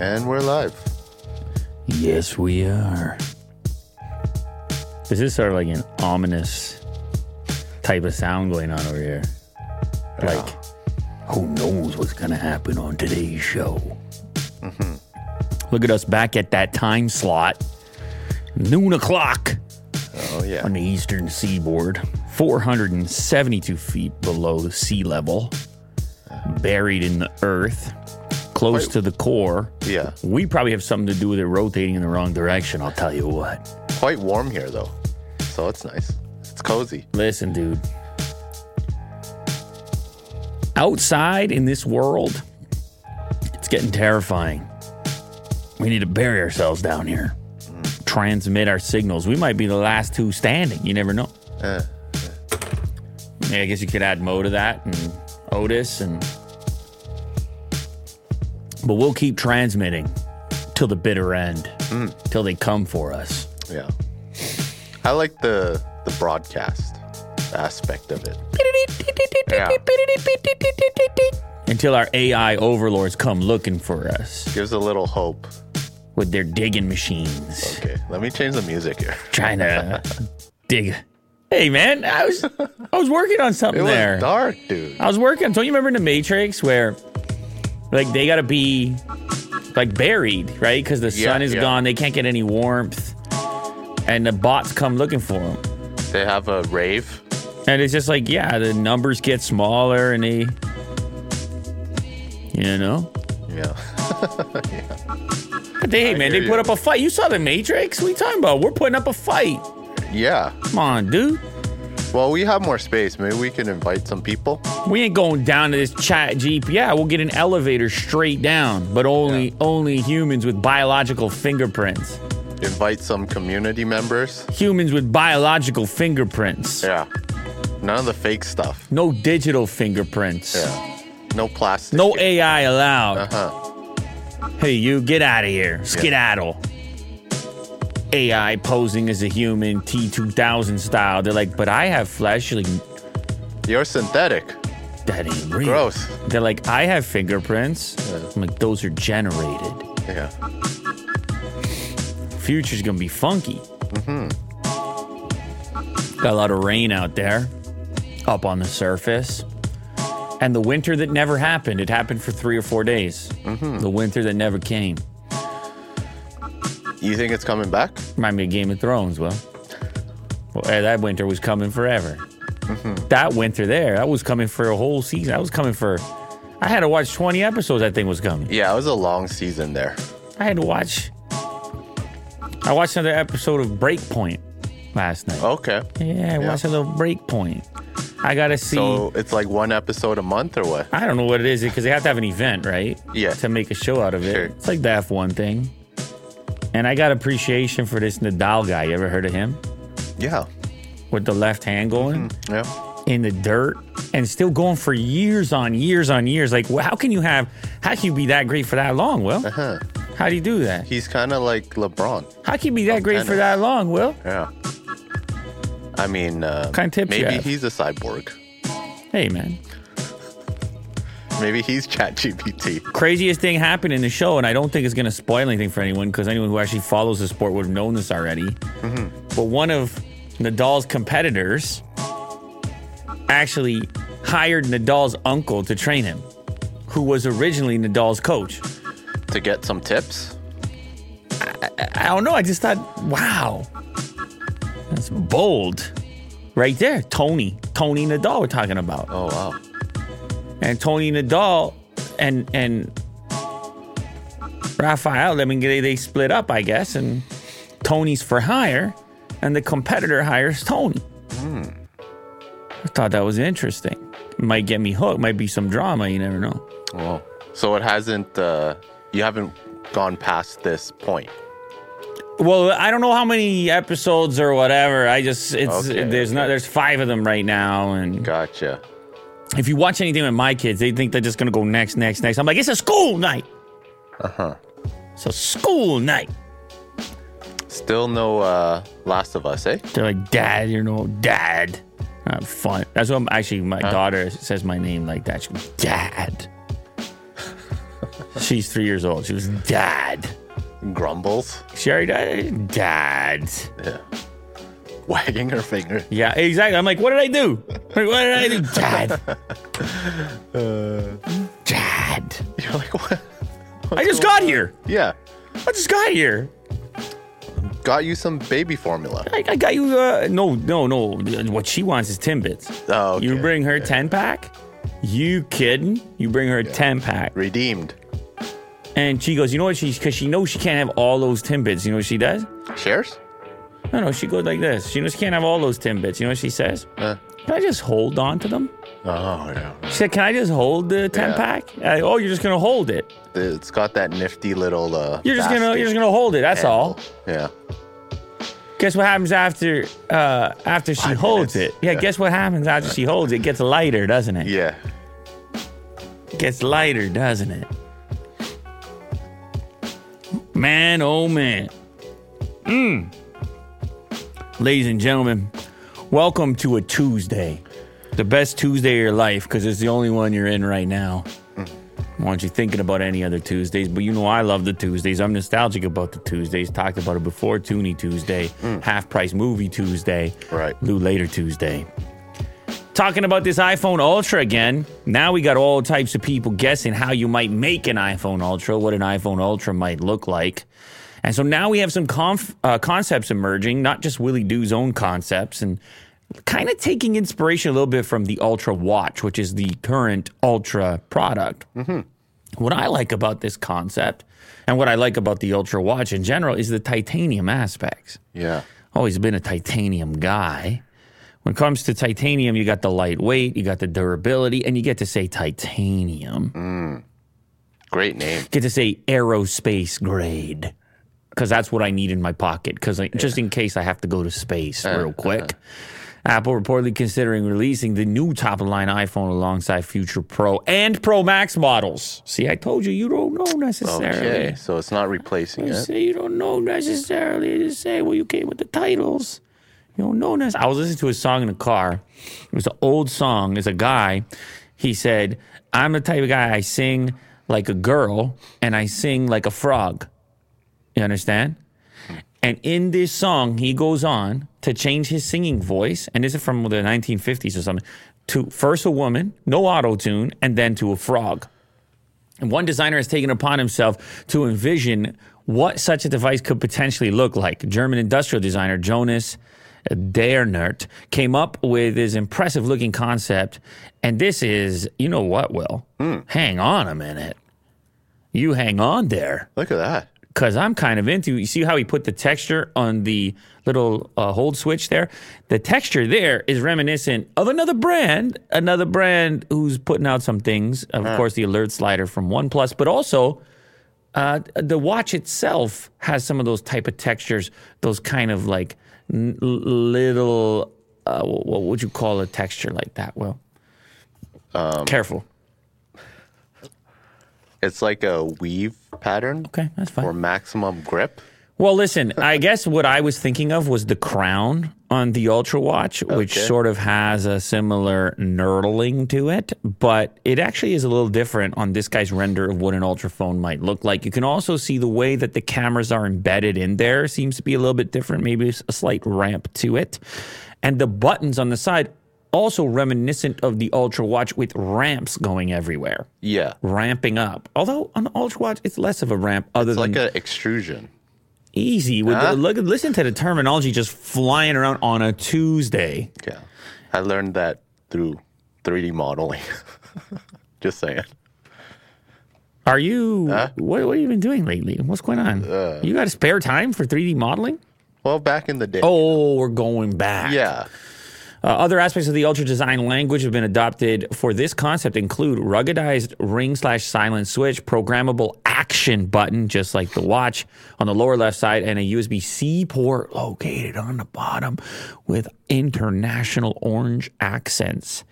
And we're live. Yes, we are. Is this is sort of like an ominous type of sound going on over here. Like, who knows what's going to happen on today's show? Mm-hmm. Look at us back at that time slot, noon o'clock Oh, yeah. on the eastern seaboard, 472 feet below the sea level, buried in the earth, close Wait. to the core. Yeah. We probably have something to do with it rotating in the wrong direction, I'll tell you what. Quite warm here, though. So it's nice. It's cozy. Listen, dude. Outside in this world, it's getting terrifying. We need to bury ourselves down here, transmit our signals. We might be the last two standing. You never know. Eh. Yeah, I guess you could add Mo to that and Otis and. But we'll keep transmitting till the bitter end, mm. till they come for us. Yeah. I like the the broadcast aspect of it. Yeah. Until our AI overlords come looking for us Gives a little hope. with their digging machines, Okay, let me change the music here. trying to dig. Hey man, I was I was working on something It was there. dark, dude. I was working. Don't you remember in the Matrix where, like, they gotta be like buried, right? Because the Yeah, sun is yeah. gone, they can't get any warmth, and the bots come looking for them. They have a rave. And it's just like, yeah, the numbers get smaller, and they, you know, Yeah. But they, hey man, they put up a fight. You saw the Matrix? What are you talking about? We're putting up a fight. yeah. Come on, dude. Well, we have more space. Maybe we can invite some people. We ain't going down to this chat jeep. Yeah, we'll get an elevator straight down, but only Yeah. only humans with biological fingerprints. Invite some community members. Humans with biological fingerprints. Yeah. None of the fake stuff. No digital fingerprints. Yeah. No plastic. No AI allowed. Uh-huh. Hey, you get out of here. Skedaddle. AI posing as a human, T2000 style. They're like, but I have flesh. Like, You're synthetic. that ain't real. Gross. They're like, I have fingerprints. I'm like, those are generated. Yeah. Future's gonna be funky. Mm-hmm. Got a lot of rain out there, up on the surface. And the winter that never happened, it happened for three or four days. Mm-hmm. The winter that never came. You think it's coming back? Remind me of Game of Thrones, well. well eh, that winter was coming forever. That winter there, that was coming for a whole season. That was coming for. I had to watch 20 episodes, that thing was coming. Yeah, it was a long season there. I had to watch. I watched another episode of Breakpoint last night. Okay. Yeah, I watched a little Breakpoint. I gotta see. So it's like one episode a month or what? I don't know what it is because they have to have an event, right? Yeah. To make a show out of it. Sure. It's like the F1 thing. And I got appreciation for this Nadal guy. You ever heard of him? Yeah. With the left hand going Yeah. in the dirt and still going for years on years on years. Like, well, how can you have, how can you be that great for that long, Will? Uh huh. How do you do that? He's kind of like LeBron. How can you be that great for that long, Will? Yeah. I mean, uh, kind of tips maybe he's a cyborg. Hey, man. Maybe he's ChatGPT. craziest thing happened in the show, and I don't think it's going to spoil anything for anyone because anyone who actually follows the sport would have known this already. Mm-hmm. But one of Nadal's competitors actually hired Nadal's uncle to train him, who was originally Nadal's coach. To get some tips? I don't know. I just thought, wow, that's bold. Right there, Toni, Toni Nadal, we're talking about. Oh, wow. And Toni Nadal and and Rafael. I mean, they, they split up, I guess, and Toni's for hire, and the competitor hires Toni. I thought that was interesting. Might get me hooked. Might be some drama. You never know. Wow. So it hasn't, uh, you haven't gone past this point. Well, I don't know how many episodes or whatever. I just it's Okay, there's not there's five of them right now, and Gotcha. If you watch anything with my kids, they think they're just gonna go next, next, next. I'm like, it's a school night. Uh huh. It's a school night. Still no uh, Last of Us, eh? They're like, Dad, you know, Dad. Uh, fun. That's what I'm, actually my daughter says my name like that. She goes, Dad. She's three years old. She was dad. Grumbles. She already died. Dad. Yeah. Wagging her finger. Yeah, exactly. I'm like, what did I do? What did I do? Dad. Uh, Dad. You're like, what? I just got here. Yeah. I just got here. Got you some baby formula. I, I got you. Uh, no, no, no. What she wants is Timbits. Oh, okay. You bring her 10 pack? You kidding? You bring her a 10 pack. Redeemed. And she goes, you know what? She's because she knows she can't have all those Timbits. You know what she does? Shares? No, no, she goes like this. She she can't have all those Timbits. You know what she says? Uh, Can I just hold on to them? oh, yeah. She said, Can I just hold the 10 Yeah. pack? I, oh, you're just gonna hold it. It's got that nifty little. Uh, You're just gonna basket you're just gonna hold it. That's all. handle. Yeah. Guess what happens after uh after she Five holds minutes. it? Yeah, guess what happens after she holds it? It gets lighter, doesn't it? Yeah. gets lighter, doesn't it? Man, oh man. Mm. Ladies and gentlemen, welcome to a Tuesday. The best Tuesday of your life because it's the only one you're in right now. I want you thinking about any other Tuesdays, but you know I love the Tuesdays. I'm nostalgic about the Tuesdays. Talked about it before Toonie Tuesday, mm. Half Price Movie Tuesday, Right. Lou Later Tuesday talking about this iPhone Ultra again. Now we got all types of people guessing how you might make an iPhone Ultra, what an iPhone Ultra might look like. And so now we have some conf- uh, concepts emerging, not just Willie Doo's own concepts, and kind of taking inspiration a little bit from the Ultra Watch, which is the current Ultra product. What I like about this concept and what I like about the Ultra Watch in general is the titanium aspects Yeah. always been a titanium guy. When it comes to titanium, you got the lightweight, you got the durability, and you get to say titanium. Great name. Get to say aerospace grade. Because that's what I need in my pocket. Because just in case I have to go to space uh, real uh-huh. quick. Apple reportedly considering releasing the new top of line iPhone alongside future Pro and Pro Max models. See, I told you, you don't know necessarily. Okay. So it's not replacing You it. say you don't know necessarily. You just say, well, you came with the titles. You don't know necessarily. I was listening to a song in the car. It was an old song. It's a guy. He said, I'm the type of guy I sing like a girl and I sing like a frog. You understand? And in this song, he goes on to change his singing voice, and this is from the 1950s or something, to first a woman, no auto tune, and then to a frog. And one designer has taken upon himself to envision what such a device could potentially look like. German industrial designer Jonas Daehnert came up with this impressive looking concept. And this is, you know what, Will? Hmm. Hang on a minute. You hang on there Look at that. Because I'm kind of into. You see how he put the texture on the little uh, hold switch there? The texture there is reminiscent of another brand, another brand who's putting out some things. Of course, the alert slider from OnePlus, but also uh, the watch itself has some of those type of textures. Those kind of like n- little. Uh, what would you call a texture like that? Will careful. It's like a weave pattern Okay, that's fine. for maximum grip. Well, listen, I guess what I was thinking of was the crown on the Ultra Watch, which sort of has a similar knurling to it, but it actually is a little different on this guy's render of what an Ultra phone might look like. You can also see the way that the cameras are embedded in there seems to be a little bit different, maybe a slight ramp to it. And the buttons on the side also reminiscent of the Ultra Watch with ramps going everywhere, Yeah. ramping up. Although on the Ultra Watch, it's less of a ramp other It's than like an extrusion. easy with Huh? the, look listen to the terminology just flying around on a Tuesday. Yeah. I learned that through 3D modeling. Just saying. Are you Huh? what, what have you been doing lately? What's going on? Uh. you got a spare time for 3D modeling? Well, back in the day. Oh, we're going back. Yeah. Uh, other aspects of the Ultra design language have been adopted for this concept include ruggedized ring slash silent switch, programmable action button, just like the watch on the lower left side, and a USB C port located on the bottom with international orange accents.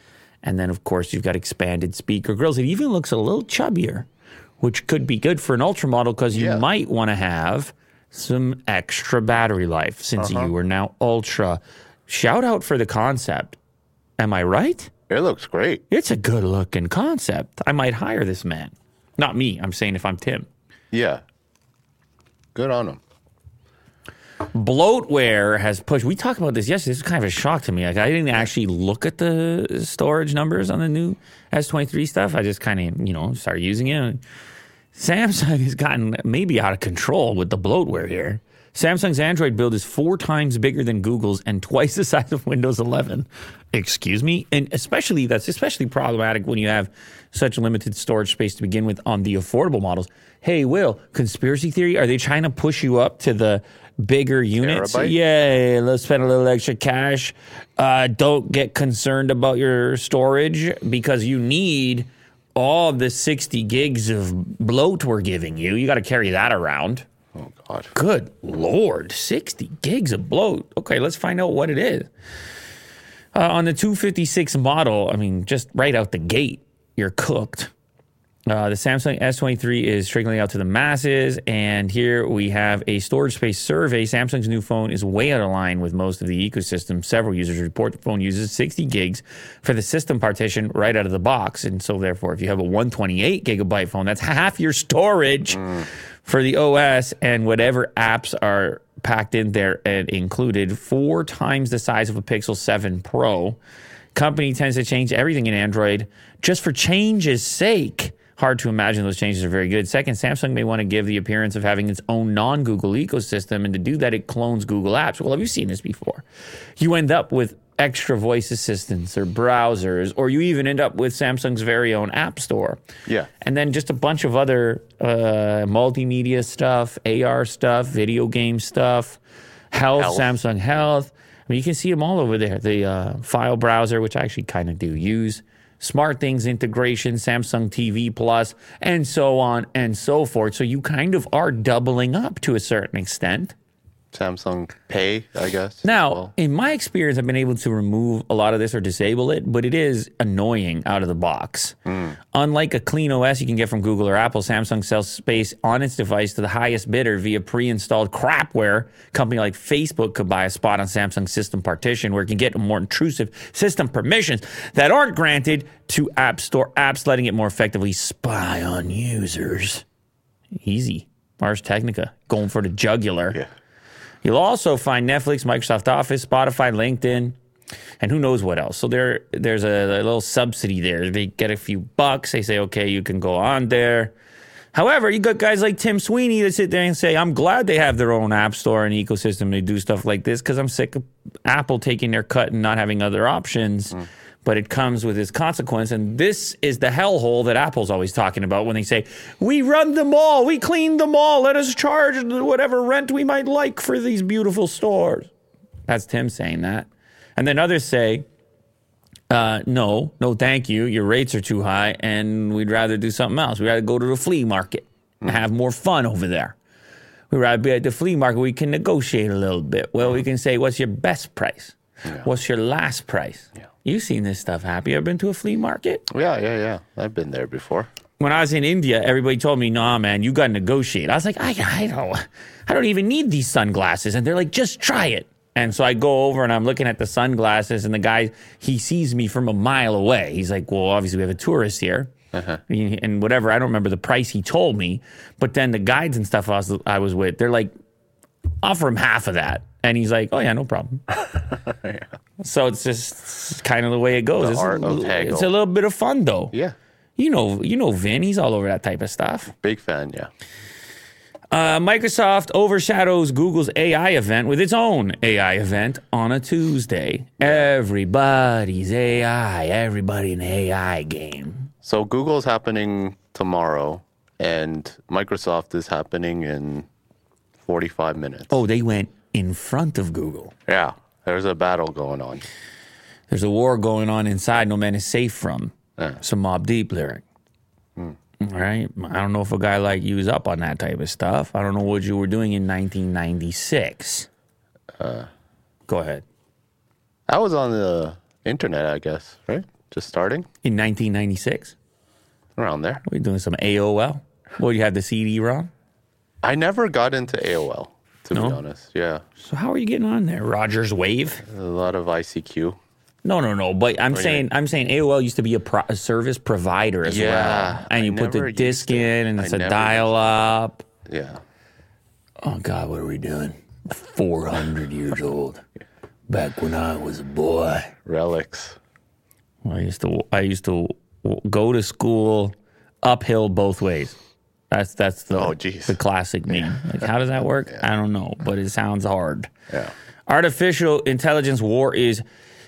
And then, of course, you've got expanded speaker grills. It even looks a little chubbier, which could be good for an Ultra model because you Yeah. might want to have some extra battery life since you are now Ultra. Shout out for the concept. Am I right? It looks great. It's a good looking concept. I might hire this man. Not me. I'm saying if I'm Tim. Yeah. Good on him. bloatware has pushed. We talked about this yesterday. This is kind of a shock to me. Like I didn't actually look at the storage numbers on the new S23 stuff. I just kind of you know started using it. Samsung has gotten maybe out of control with the bloatware here. Samsung's Android build is four times bigger than Google's and twice the size of Windows 11. Excuse me, and especially that's especially problematic when you have such limited storage space to begin with on the affordable models. Hey, Will, conspiracy theory? Are they trying to push you up to the bigger units? Terabyte? Yay! Let's spend a little extra cash. Uh, don't get concerned about your storage because you need all the 60 gigs of bloat we're giving you. You got to carry that around. Oh God. Good Lord, 60 gigs of bloat. Okay, let's find out what it is. Uh, on the 256 model, I mean, just right out the gate, you're cooked. Uh, the Samsung S23 is trickling out to the masses, and here we have a storage space survey. Samsung's new phone is way out of line with most of the ecosystem. Several users report the phone uses 60 gigs for the system partition right out of the box, and so therefore, if you have a 128 gigabyte phone, that's half your storage for the OS and whatever apps are packed in there and included. Four times the size of a Pixel 7 Pro. Company tends to change everything in Android just for change's sake. Hard to imagine those changes are very good. Second, Samsung may want to give the appearance of having its own non Google ecosystem, and to do that, it clones Google apps. Well, have you seen this before? You end up with extra voice assistants or browsers, or you even end up with Samsung's very own app store. Yeah. And then just a bunch of other uh, multimedia stuff, AR stuff, video game stuff, health, Health. Samsung Health. I mean, you can see them all over there. The uh, file browser, which I actually kind of do use, Smart Things integration, Samsung TV Plus, and so on and so forth. So you kind of are doubling up to a certain extent. Samsung Pay, I guess. Now, Well, in my experience, I've been able to remove a lot of this or disable it, but it is annoying out of the box. Hmm. Unlike a clean OS you can get from Google or Apple, Samsung sells space on its device to the highest bidder via pre-installed crapware. A company like Facebook could buy a spot on Samsung's system partition where it can get more intrusive system permissions that aren't granted to App Store apps, letting it more effectively spy on users. Easy. Ars Technica going for the jugular. yeah. You'll also find Netflix, Microsoft Office, Spotify, LinkedIn, and who knows what else. So there, there's a, a little subsidy there. They get a few bucks. They say, okay, you can go on there. However, you got guys like Tim Sweeney that sit there and say, I'm glad they have their own app store and ecosystem to do stuff like this because I'm sick of Apple taking their cut and not having other options. Hmm. But it comes with its consequence. And this is the hellhole that Apple's always talking about when they say, We run them all, we clean them all, let us charge whatever rent we might like for these beautiful stores. That's Tim saying that. And then others say, uh, no, no, thank you. Your rates are too high, and we'd rather do something else. We'd rather go to the flea market and have more fun over there. We'd rather be at the flea market. We can negotiate a little bit. Well, we can say, what's your best price? What's your last price? You've seen this stuff happen. You ever been to a flea market? Yeah, yeah, yeah. I've been there before. When I was in India, everybody told me, nah, man, you got to negotiate. I was like, I, I, don't, I don't even need these sunglasses. And they're like, just try it. And so I go over and I'm looking at the sunglasses, and the guy, he sees me from a mile away. He's like, well, obviously, we have a tourist here. Uh-huh. And whatever, I don't remember the price he told me. But then the guides and stuff I was, I was with, they're like, offer him half of that. And he's like, oh, yeah, no problem. So it's just kind of the way it goes. It's, a, it's a little bit of fun, though. Yeah. You know, you know, Vin. He's all over that type of stuff. Big fan, yeah. Uh, Microsoft overshadows Google's AI event with its own AI event on a Tuesday. Everybody's AI. Everybody in the AI game. So Google's happening tomorrow, and Microsoft is happening in 45 minutes. Oh, they went in front of Google. Yeah, there's a battle going on. There's a war going on inside. No man is safe from. Some Mobb Deep lyric. Hmm. All right. I don't know if a guy like you is up on that type of stuff. I don't know what you were doing in 1996. Uh. Go ahead. I was on the internet, I guess, right? Just starting In 1996, around there. were you doing some AOL? Well, you had the CD-ROM. I never got into AOL, to No? be honest. Yeah, So how are you getting on there? Rogers Wave? a lot of ICQ. No, no, no. But I'm saying I'm saying AOL used to be a, pro- a service provider as Yeah, well, and I you put the disc in, and it's a dial up. Yeah. Oh God, what are we doing? Four hundred years old. Back when I was a boy. Relics. I used to I used to go to school uphill both ways. That's that's the Oh, geez. the classic meme. Like, how does that work? I don't know, but it sounds hard. Yeah. Artificial intelligence war is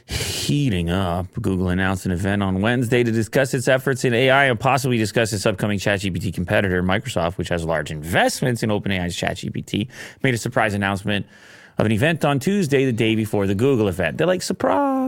heating up. Google announced an event on Wednesday to discuss its efforts in AI and possibly discuss its upcoming ChatGPT competitor, Microsoft, which has large investments in OpenAI's ChatGPT, made a surprise announcement of an event on Tuesday, the day before the Google event. They're like, surprise,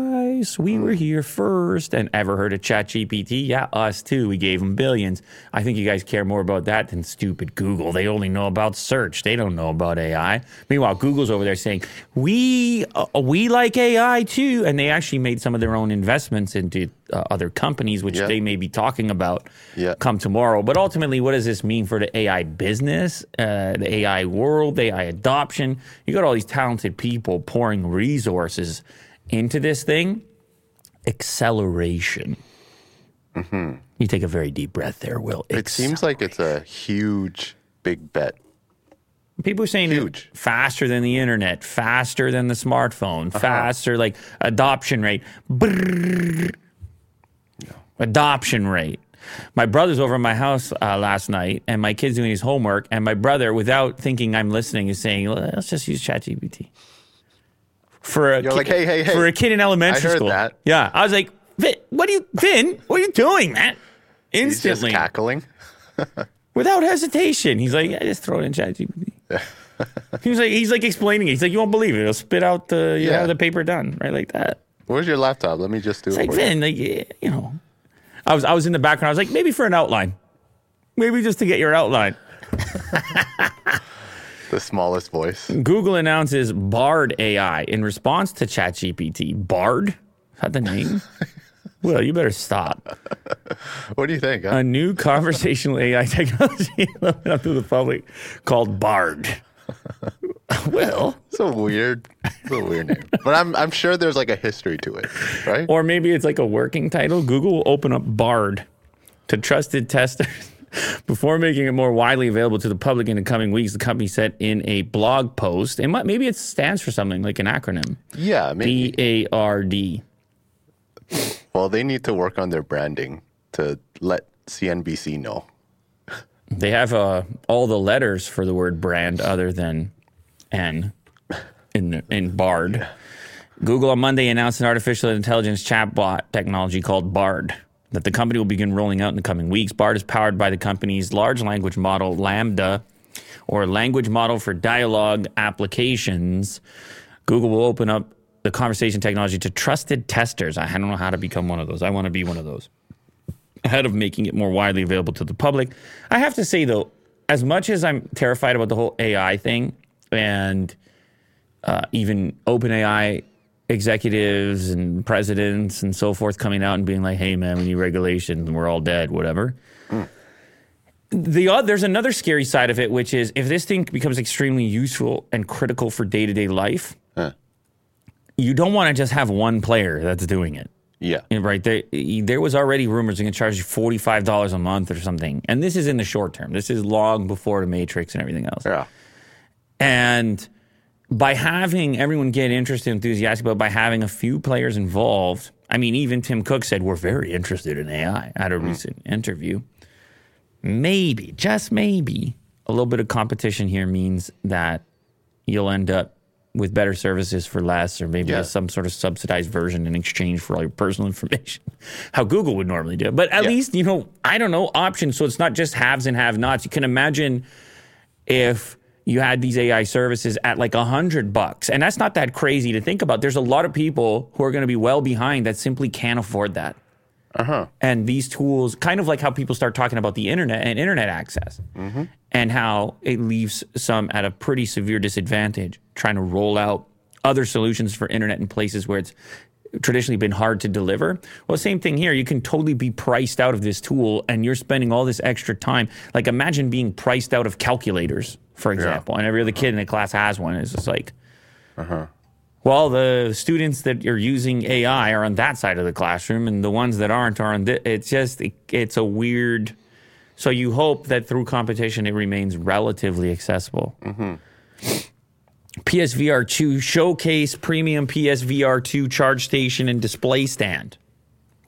we were here first. And ever heard of ChatGPT? Yeah, us too. We gave them billions. I think you guys care more about that than stupid Google. They only know about search. They don't know about AI. Meanwhile, Google's over there saying, we, uh, we like AI too. And they actually made some of their own investments into uh, other companies, which Yeah. they may be talking about Yeah. come tomorrow. But ultimately, what does this mean for the AI business, uh, the AI world, the AI adoption? You got all these talented people pouring resources into this thing. Acceleration. You take a very deep breath there, Will. Mm-hmm. It seems like it's a huge, big bet. People are saying Huge. faster than the internet, faster than the smartphone, Uh-huh. faster like adoption rate. Brrrr. Adoption rate. My brother's over at my house uh, last night, and my kid's doing his homework, and my brother, without thinking I'm listening, is saying, "Let's just use ChatGPT." For a You're like, "Hey, hey, hey." for a kid in elementary I heard school. that. Yeah, I was like, Vin, "What are you, Vin? What are you doing, man?" He's just Instantly, cackling. without hesitation. He's like, I just throw it in ChatGPT. he's like, he's like explaining it. He's like, you won't believe it. It'll spit out the, you Yeah. know, the paper done right like that. Where's your laptop? Let me just do It's it. like for you. Vin, like you know, I was I was in the background. I was like, maybe for an outline, maybe just to get your outline. The smallest voice. Google announces Bard AI in response to ChatGPT. Bard, is that the name? well, you better stop. What do you think? Huh? A new conversational AI technology up to the public called Bard. well, It's a weird, it's a weird name. But I'm I'm sure there's like a history to it, right? Or maybe it's like a working title. Google will open up Bard to trusted testers before making it more widely available to the public in the coming weeks. The company said in a blog post, and might- maybe it stands for something like an acronym yeah, maybe. B A R D. Well, they need to work on their branding to let CNBC know. They have uh, all the letters for the word brand other than N in, in Bard. Google on Monday announced an artificial intelligence chatbot technology called Bard that the company will begin rolling out in the coming weeks. Bard is powered by the company's large language model, LaMDA, or language model for dialogue applications. Google will open up the conversation technology to trusted testers. I don't know how to become one of those. I want to be one of those ahead of making it more widely available to the public. I have to say though, as much as I'm terrified about the whole AI thing and uh, even OpenAI executives and presidents and so forth coming out and being like, "Hey, man, we need regulations and we're all dead," whatever. The oth- there's another scary side of it, which is if this thing becomes extremely useful and critical for day to day life, Huh. you don't want to just have one player that's doing it. Yeah. Right. There, there was already rumors they're going to charge you $45 a month or something. And this is in the short term. This is long before the Matrix and everything else. Yeah. And by having everyone get interested, and enthusiastic but by having a few players involved, I mean, even Tim Cook said, We're very interested in AI at a mm-hmm. recent interview. Maybe, just maybe, a little bit of competition here means that you'll end up with better services for less, or maybe Yeah. some sort of subsidized version in exchange for all your personal information, how Google would normally do it. But at Yeah. least, you know, I don't know, options. So it's not just haves and have nots. You can imagine if you had these AI services at like a hundred bucks, and that's not that crazy to think about. There's a lot of people who are going to be well behind that simply can't afford that. Uh-huh. And these tools, kind of like how people start talking about the internet and internet access, mm-hmm. and how it leaves some at a pretty severe disadvantage trying to roll out other solutions for internet in places where it's traditionally been hard to deliver. Well, same thing here. You can totally be priced out of this tool and you're spending all this extra time. Like imagine being priced out of calculators, for example, and every other kid in the class has one. It's just like, Well, the students that are using AI are on that side of the classroom, and the ones that aren't are on. Th- it's just it, it's a weird. So you hope that through competition it remains relatively accessible. PSVR 2 showcase premium PSVR 2 charge station and display stand.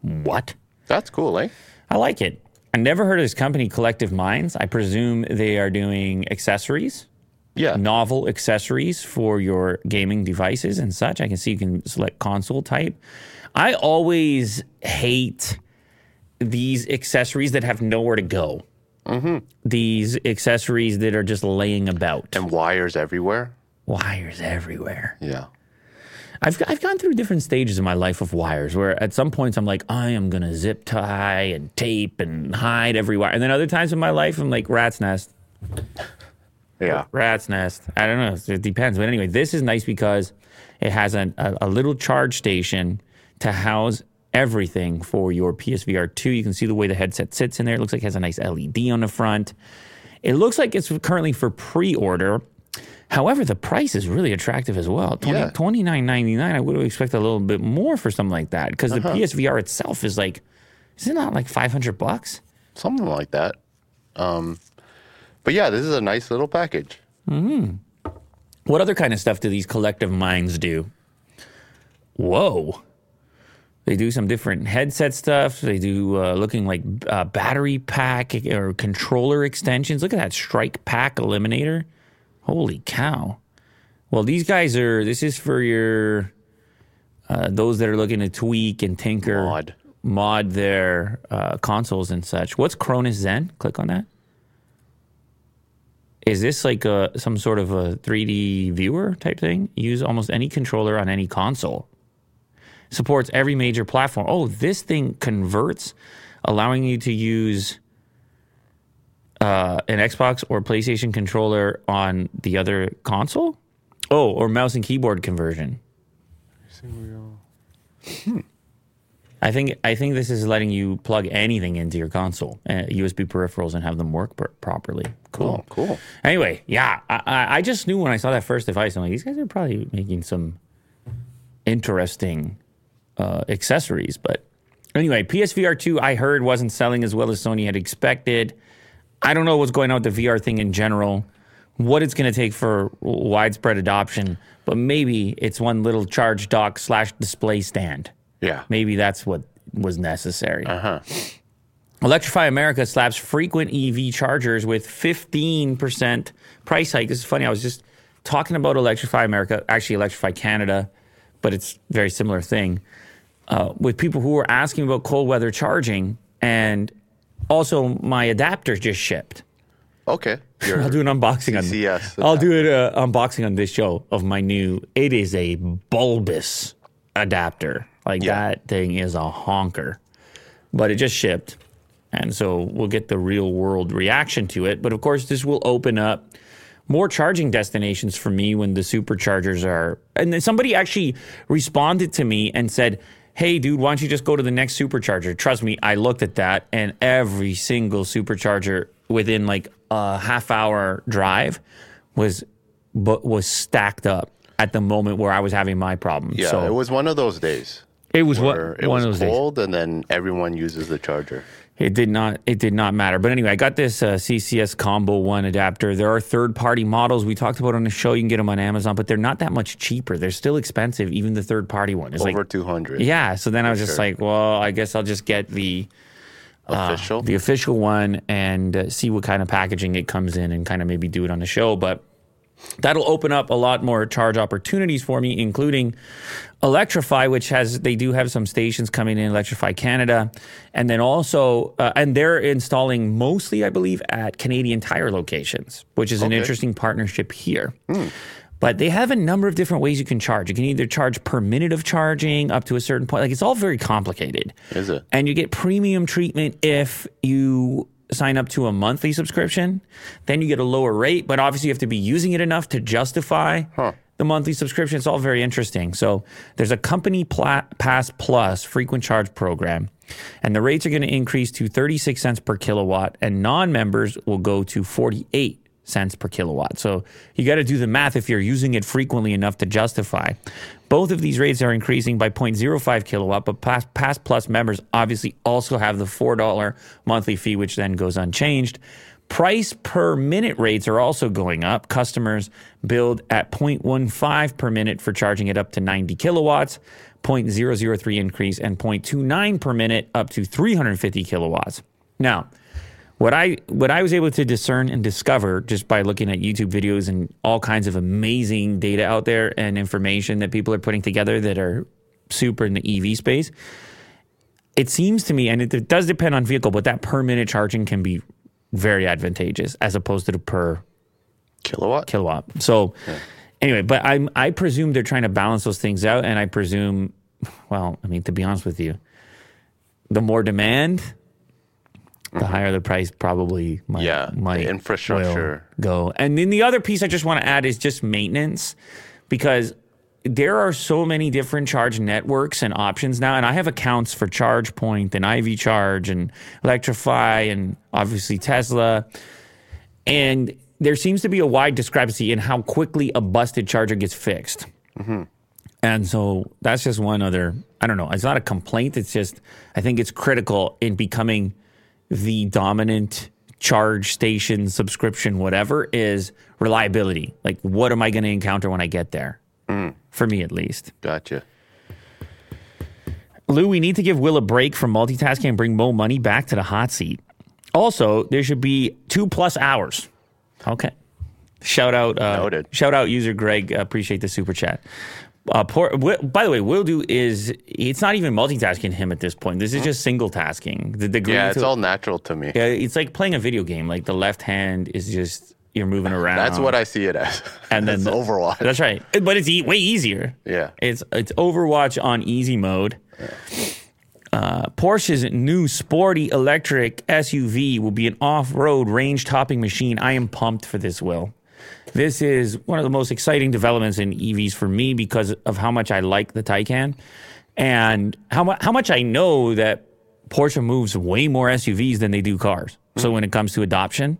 What? That's cool, eh? I like it. I never heard of this company, Collective Minds. I presume they are doing accessories, Yeah. novel accessories for your gaming devices and such. I can see you can select console type. I always hate these accessories that have nowhere to go. Mm-hmm. These accessories that are just laying about, And wires everywhere. wires everywhere. Yeah. I've I've gone through different stages in my life of wires where at some points I'm like I am gonna zip tie and tape and hide every wire, and then other times in my life I'm like rat's nest, Yeah. rat's nest. I don't know, it depends. But anyway, this is nice because it has a, a, a little charge station to house everything for your PSVR 2. You can see the way the headset sits in there. It looks like it has a nice LED on the front. It looks like it's currently for pre-order. However, the price is really attractive as well. 20, Yeah. $29.99. I would have expected a little bit more for something like that because the PSVR itself is like, is it not like 500 bucks? Something like that. Um, but yeah, this is a nice little package. Mm-hmm. What other kind of stuff do these collective minds do? Whoa. They do some different headset stuff. They do uh, looking like uh, battery pack or controller extensions. Look at that strike pack eliminator. Holy cow. Well, these guys are, this is for your, uh, those that are looking to tweak and tinker, Mod. mod their uh, consoles and such. What's Cronus Zen? Click on that. Is this like a, some sort of a 3D viewer type thing? Use almost any controller on any console. Supports every major platform. Oh, this thing converts, allowing you to use uh, an Xbox or PlayStation controller on the other console. Oh, or mouse and keyboard conversion. I think I think this is letting you plug anything into your console, uh, USB peripherals, and have them work pr- properly. Cool. Oh, cool. Anyway, yeah, I, I just knew when I saw that first device, I'm like, these guys are probably making some interesting uh, accessories. But anyway, PSVR 2, I heard, wasn't selling as well as Sony had expected. I don't know what's going on with the VR thing in general, what it's going to take for widespread adoption, but maybe it's one little charge dock slash display stand. Yeah. Maybe that's what was necessary. Uh huh. Electrify America slaps frequent EV chargers with 15% price hike. This is funny. I was just talking about Electrify America, actually Electrify Canada, but it's a very similar thing. Uh, with people who were asking about cold weather charging, and also my adapter just shipped. Okay. I'll do an unboxing on. CCS I'll do an uh, unboxing on this show of my new. It is a bulbous adapter. Like Yeah. that thing is a honker, but it just shipped, and so we'll get the real world reaction to it. But of course, this will open up more charging destinations for me when the superchargers are. And then somebody actually responded to me and said. Hey, dude, why don't you just go to the next supercharger? Trust me, I looked at that, and every single supercharger within like a half hour drive was but was stacked up at the moment where I was having my problem. yeah, so it was one of those days. it was what it one was of those days. and then everyone uses the charger. It did not. It did not matter. But anyway, I got this uh, CCS Combo One adapter. There are third-party models we talked about on the show. You can get them on Amazon, but they're not that much cheaper. They're still expensive, even the third-party one. is Over like two hundred. yeah. So then I was just sure. like, well, I guess I'll just get the Official. the official one and uh, see what kind of packaging it comes in and kind of maybe do it on the show. But that'll open up a lot more charge opportunities for me, including Electrify, which has they do have some stations coming in Electrify Canada, and then also uh, and they're installing mostly, I believe, at Canadian Tire locations, which is an interesting partnership here. But they have a number of different ways you can charge. You can either charge per minute of charging up to a certain point. Like it's all very complicated. Is it? And you get premium treatment if you sign up to a monthly subscription. Then you get a lower rate, but obviously you have to be using it enough to justify the monthly subscription. It's all very interesting. So there's a company pla- pass plus frequent charge program, and the rates are going to increase to 36 cents per kilowatt, and non members will go to 48 cents per kilowatt. So you got to do the math if you're using it frequently enough to justify. Both of these rates are increasing by 0.05 kilowatt, but Pass, Plus members obviously also have the $4 monthly fee, which then goes unchanged. Price per minute rates are also going up. Customers billed at 0.15 per minute for charging it up to 90 kilowatts, 0.003 increase, and 0.29 per minute up to 350 kilowatts. Now, what I what I was able to discern and discover just by looking at YouTube videos and all kinds of amazing data out there and information that people are putting together that are super in the EV space, it seems to me, and it, does depend on vehicle, but that per minute charging can be very advantageous as opposed to the per Kilowatt? kilowatt. So anyway, but I I presume they're trying to balance those things out, and I presume, well, I mean, to be honest with you, the more demand, the mm-hmm. higher the price probably might, Yeah, infrastructure. go. And then the other piece I just want to add is just maintenance, because there are so many different charge networks and options now, and I have accounts for ChargePoint and IV Charge and Electrify and obviously Tesla, and there seems to be a wide discrepancy in how quickly a busted charger gets fixed. Mm-hmm. And so that's just one other, I don't know, it's not a complaint. It's just, I think it's critical in becoming the dominant charge station subscription, whatever, is reliability. Like, what am I going to encounter when I get there? For me, at least. Gotcha. Lou, we need to give Will a break from multitasking and bring Mo Money back to the hot seat. Also, there should be two plus hours. Okay. Shout out, uh, Noted. shout out, user Greg. Appreciate the super chat. Uh, poor, by the way, Will do is it's not even multitasking him at this point. This is just single tasking. The degree Yeah, it's to- all natural to me. yeah, it's like playing a video game. Like the left hand is just you're moving around. That's what I see it as. And then the- Overwatch. That's right, but it's e- way easier. Yeah. It's it's Overwatch on easy mode. Uh, Porsche's new sporty electric SUV will be an off-road range-topping machine. I am pumped for this. Will this is one of the most exciting developments in EVs for me because of how much I like the Taycan and how mu- how much I know that Porsche moves way more SUVs than they do cars. So when it comes to adoption,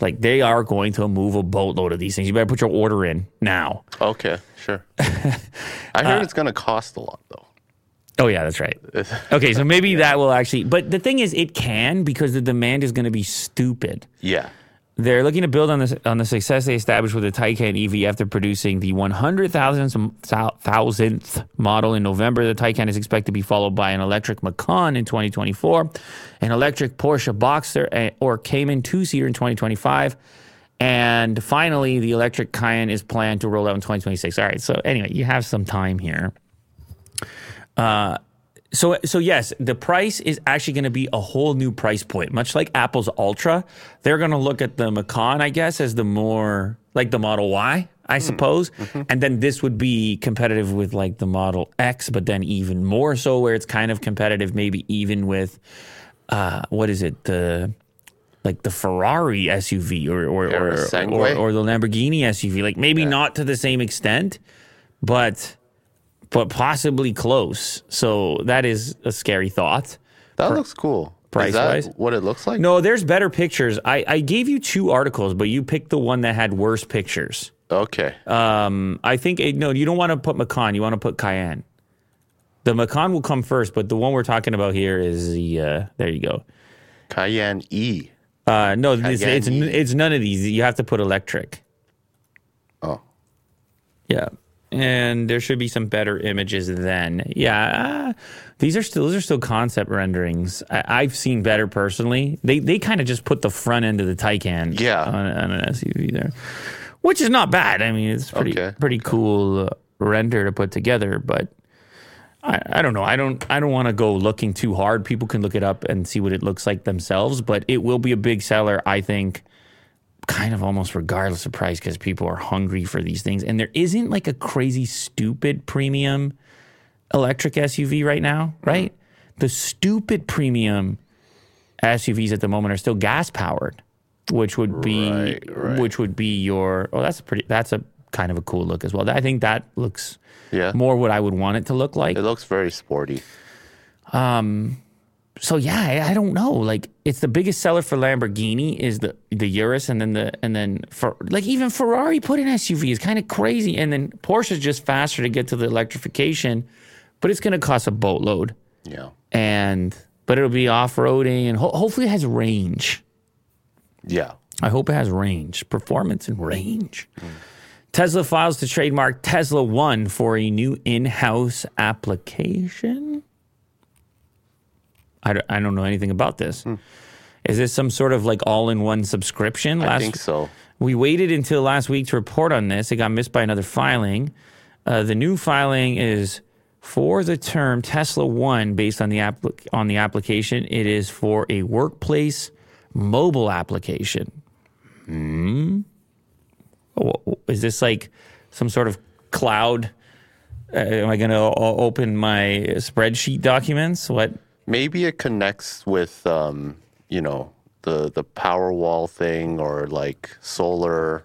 like they are going to move a boatload of these things. You better put your order in now. Okay, sure. I Uh, heard it's going to cost a lot, though. Oh yeah, that's right. Okay, so maybe that will actually. But the thing is, it can because the demand is going to be stupid. Yeah. They're looking to build on this on the success they established with the Taycan EV after producing the 100,000th model in November. The Taycan is expected to be followed by an electric Macan in 2024, an electric Porsche Boxster eh, or Cayman two seater in 2025. And finally, the electric Cayenne is planned to roll out in 2026. All right. So, anyway, you have some time here. So, so yes, the price is actually going to be a whole new price point. Much like Apple's Ultra, they're going to look at the Macan, I guess, as the more like the Model Y, I suppose, and then this would be competitive with like the Model X, but then even more so, where it's kind of competitive, maybe even with uh, what is it? The like the Ferrari SUV or or or, or or, or the Lamborghini SUV. Like maybe not to the same extent, but but possibly close. So that is a scary thought. That looks cool. price Is that wise? what it looks like? No, there's better pictures. I, I gave you two articles, but you picked the one that had worse pictures. Okay. Um, I think eh, no, you don't want to put Macan. You want to put Cayenne. The Macan will come first, but the one we're talking about here is the. Uh, there you go. Cayenne E. Uh, no, it's Cayenne. it's none of these. You have to put electric. Oh. Yeah. And there should be some better images then. Yeah, these are still those are still concept renderings. I, I've seen better personally. They they kind of just put the front end of the Taycan Yeah. on, on an SUV there, which is not bad. I mean, it's pretty Okay. pretty cool uh, render to put together. But I, I don't know. I don't I don't want to go looking too hard. People can look it up and see what it looks like themselves. But it will be a big seller, I think kind of almost regardless of price because people are hungry for these things. And there isn't like a crazy stupid premium electric SUV right now, mm-hmm. right? The stupid premium SUVs at the moment are still gas powered, which would be Right, right. which would be your oh that's a pretty that's a kind of a cool look as well. I think that looks Yeah. more what I would want it to look like. It looks very sporty. Um, so yeah, I, I don't know. Like it's the biggest seller for Lamborghini is the the Urus, and then the and then for like even Ferrari put an SUV is kind of crazy, and then Porsche is just faster to get to the electrification, but it's going to cost a boatload, Yeah. and but it'll be off roading, and ho- hopefully it has range. Yeah. I hope it has range, performance, and range. Mm. Tesla files to trademark Tesla One for a new in house application. I don't, I don't know anything about this. Is this some sort of like all in one subscription? I think so. We waited until last week to report on this. It got missed by another filing. Uh, the new filing is for the term Tesla One based on the app on the application. It is for a workplace mobile application. Hmm. Is this like some sort of cloud? Uh, am I going to open my spreadsheet documents? What? Maybe it connects with, um, you know, the the power wall thing or like solar,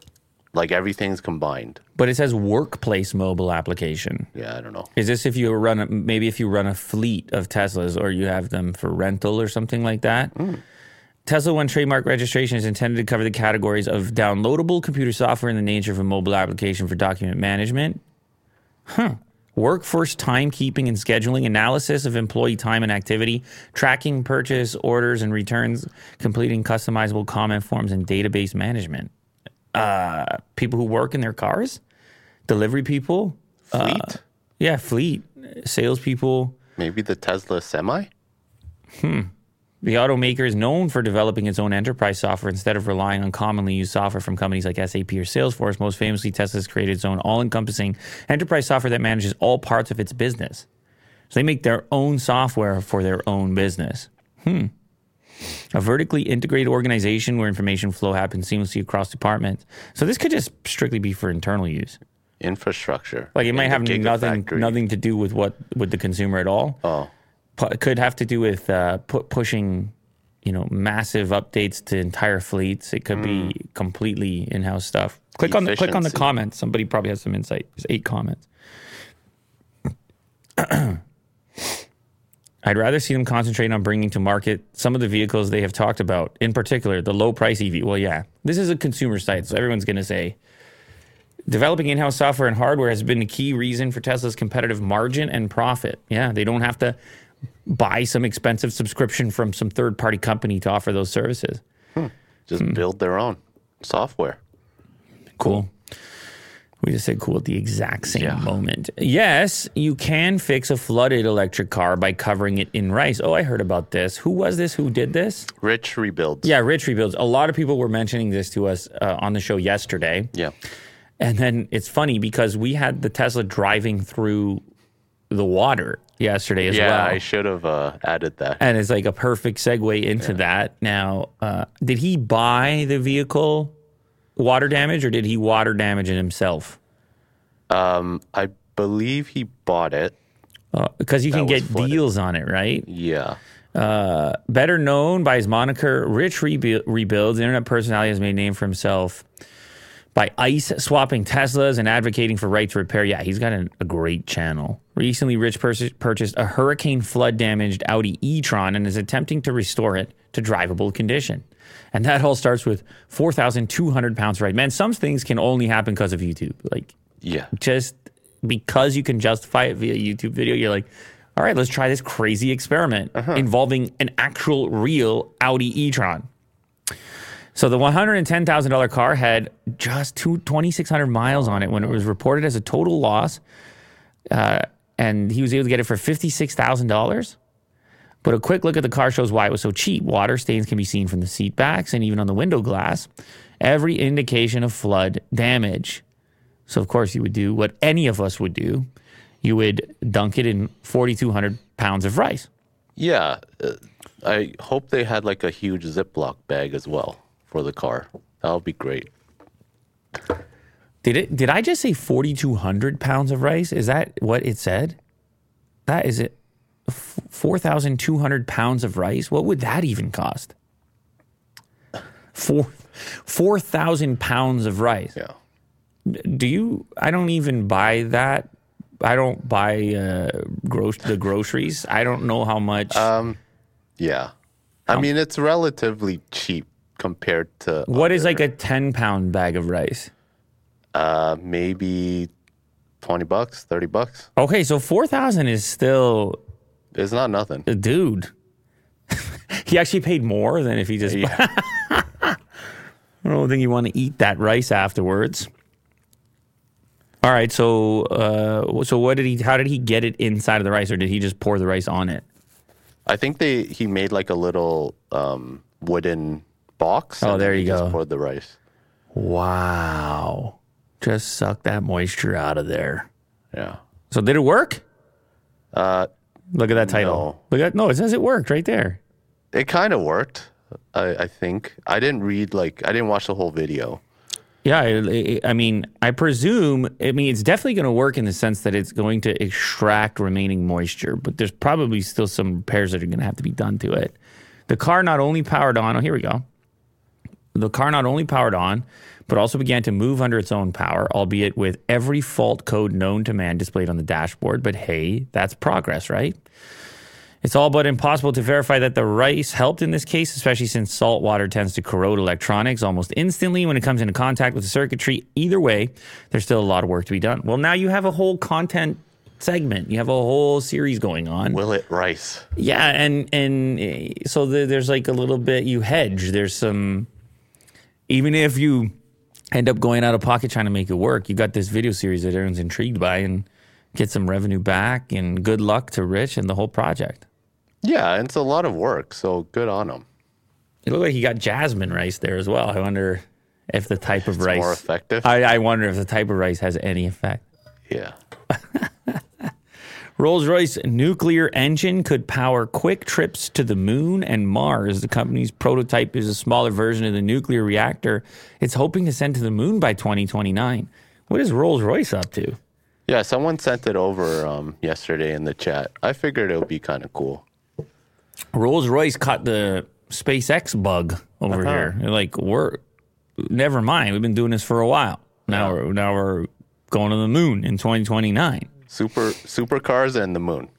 like everything's combined. But it says workplace mobile application. Yeah, I don't know. Is this if you run a, maybe if you run a fleet of Teslas or you have them for rental or something like that? Tesla One trademark registration is intended to cover the categories of downloadable computer software in the nature of a mobile application for document management. Huh. Workforce timekeeping and scheduling, analysis of employee time and activity, tracking purchase orders and returns, completing customizable comment forms, and database management. Uh, people who work in their cars, delivery people, Fleet? yeah, fleet, salespeople. Maybe the Tesla Semi? The automaker is known for developing its own enterprise software instead of relying on commonly used software from companies like SAP or Salesforce. Most famously, Tesla has created its own all encompassing enterprise software that manages all parts of its business. So they make their own software for their own business. Hmm. A vertically integrated organization where information flow happens seamlessly across departments. So this could just strictly be for internal use. Infrastructure. Like it might have nothing nothing to do with what with the consumer at all. Oh, Could have to do with uh, pu- pushing, you know, massive updates to entire fleets. It could be completely in-house stuff. Click on the click on the comments. Somebody probably has some insight. There's eight comments. I'd rather see them concentrate on bringing to market some of the vehicles they have talked about, in particular the low price EV. Well, yeah, this is a consumer site, so everyone's going to say developing in house software and hardware has been a key reason for Tesla's competitive margin and profit. Yeah, they don't have to buy some expensive subscription from some third party company to offer those services. just Hmm. build their own software. Cool. We just said cool at the exact same Yeah. moment. Yes, you can fix a flooded electric car by covering it in rice. Oh, I heard about this. Who was this? Who did this? Rich rebuilds. Yeah, Rich Rebuilds. A lot of people were mentioning this to us uh, on the show yesterday. Yeah. And then it's funny because we had the Tesla driving through the water yesterday as Yeah, well. Yeah, I should have uh, added that. and it's like a perfect segue into that. Now, uh, did he buy the vehicle water damage or did he water damage it himself? Um, I believe he bought it. Because you can get flooded. deals on it, right? Yeah. Better known by his moniker, Rich Rebu- Rebuilds, internet personality has made a name for himself by ice swapping Teslas and advocating for right to repair. Yeah, he's got an, a great channel. Recently, Rich pers- purchased a hurricane flood damaged Audi e tron and is attempting to restore it to drivable condition. And that all starts with 4,200 pounds right. Man, some things can only happen because of YouTube. Like, Yeah. just because you can justify it via YouTube video, you're like, all right, let's try this crazy experiment uh-huh. involving an actual real Audi e-tron. So the $110,000 car had just two, 2,600 miles on it when it was reported as a total loss. Uh, and he was able to get it for $56,000. But a quick look at the car shows why it was so cheap. Water stains can be seen from the seat backs and even on the window glass. Every indication of flood damage. So, of course, you would do what any of us would do. You would dunk it in 4,200 pounds of rice. Yeah. Uh, I hope they had like a huge Ziploc bag as well for the car. That would be great. Did it? Did I just say 4,200 pounds of rice? Is that what it said? That is it. 4,200 pounds of rice? What would that even cost? Four, 4,000 pounds of rice. Yeah. Do you? I don't even buy that. I don't buy uh, gro- the groceries. I don't know how much. Um, Yeah. I mean, it's relatively cheap compared to What is like a 10 pound bag of rice? uh, maybe 20 bucks, 30 bucks. Okay, so 4,000 is still It's not nothing. dude. he actually paid more than if he just. Yeah. I don't think you want to eat that rice afterwards. All right, so uh, so what did he? How did he get it inside of the rice, or did he just pour the rice on it? I think they he made like a little um, wooden box. Oh, and there he you just go. poured the rice. Wow, just suck that moisture out of there. Yeah. So did it work? Uh, Look at that title. No. Look at no, it says it worked right there. it kind of worked. I, I think I didn't read like I didn't watch the whole video. Yeah, I, I mean, I presume. I mean, it's definitely going to work in the sense that it's going to extract remaining moisture, but there's probably still some repairs that are going to have to be done to it. The car not only powered on. Oh, here we go. The car not only powered on, but also began to move under its own power, albeit with every fault code known to man displayed on the dashboard. But hey, that's progress, right? It's all but impossible to verify that the rice helped in this case, especially since salt water tends to corrode electronics almost instantly when it comes into contact with the circuitry. Either way, there's still a lot of work to be done. Well, now you have a whole content segment. You have a whole series going on. Will it rice? Yeah, and and eh, so the, there's like a little bit you hedge. There's some even if you end up going out of pocket trying to make it work, you got this video series that everyone's intrigued by and get some revenue back. And good luck to Rich and the whole project. Yeah, and it's a lot of work. So good on him. It looked like he got jasmine rice there as well. I wonder if the type of rice More effective. I, I wonder if the type of rice has any effect. yeah. Rolls Royce nuclear engine could power quick trips to the moon and Mars. The company's prototype is a smaller version of the nuclear reactor it's hoping to send to the moon by 2029. What is Rolls Royce up to? Yeah, someone sent it over um, yesterday in the chat. I figured it would be kind of cool. Rolls Royce caught the SpaceX bug over Uh-huh. here. They're like, we're never mind. We've been doing this for a while. Now we're now we're going to the moon in 2029. Super supercars and the moon.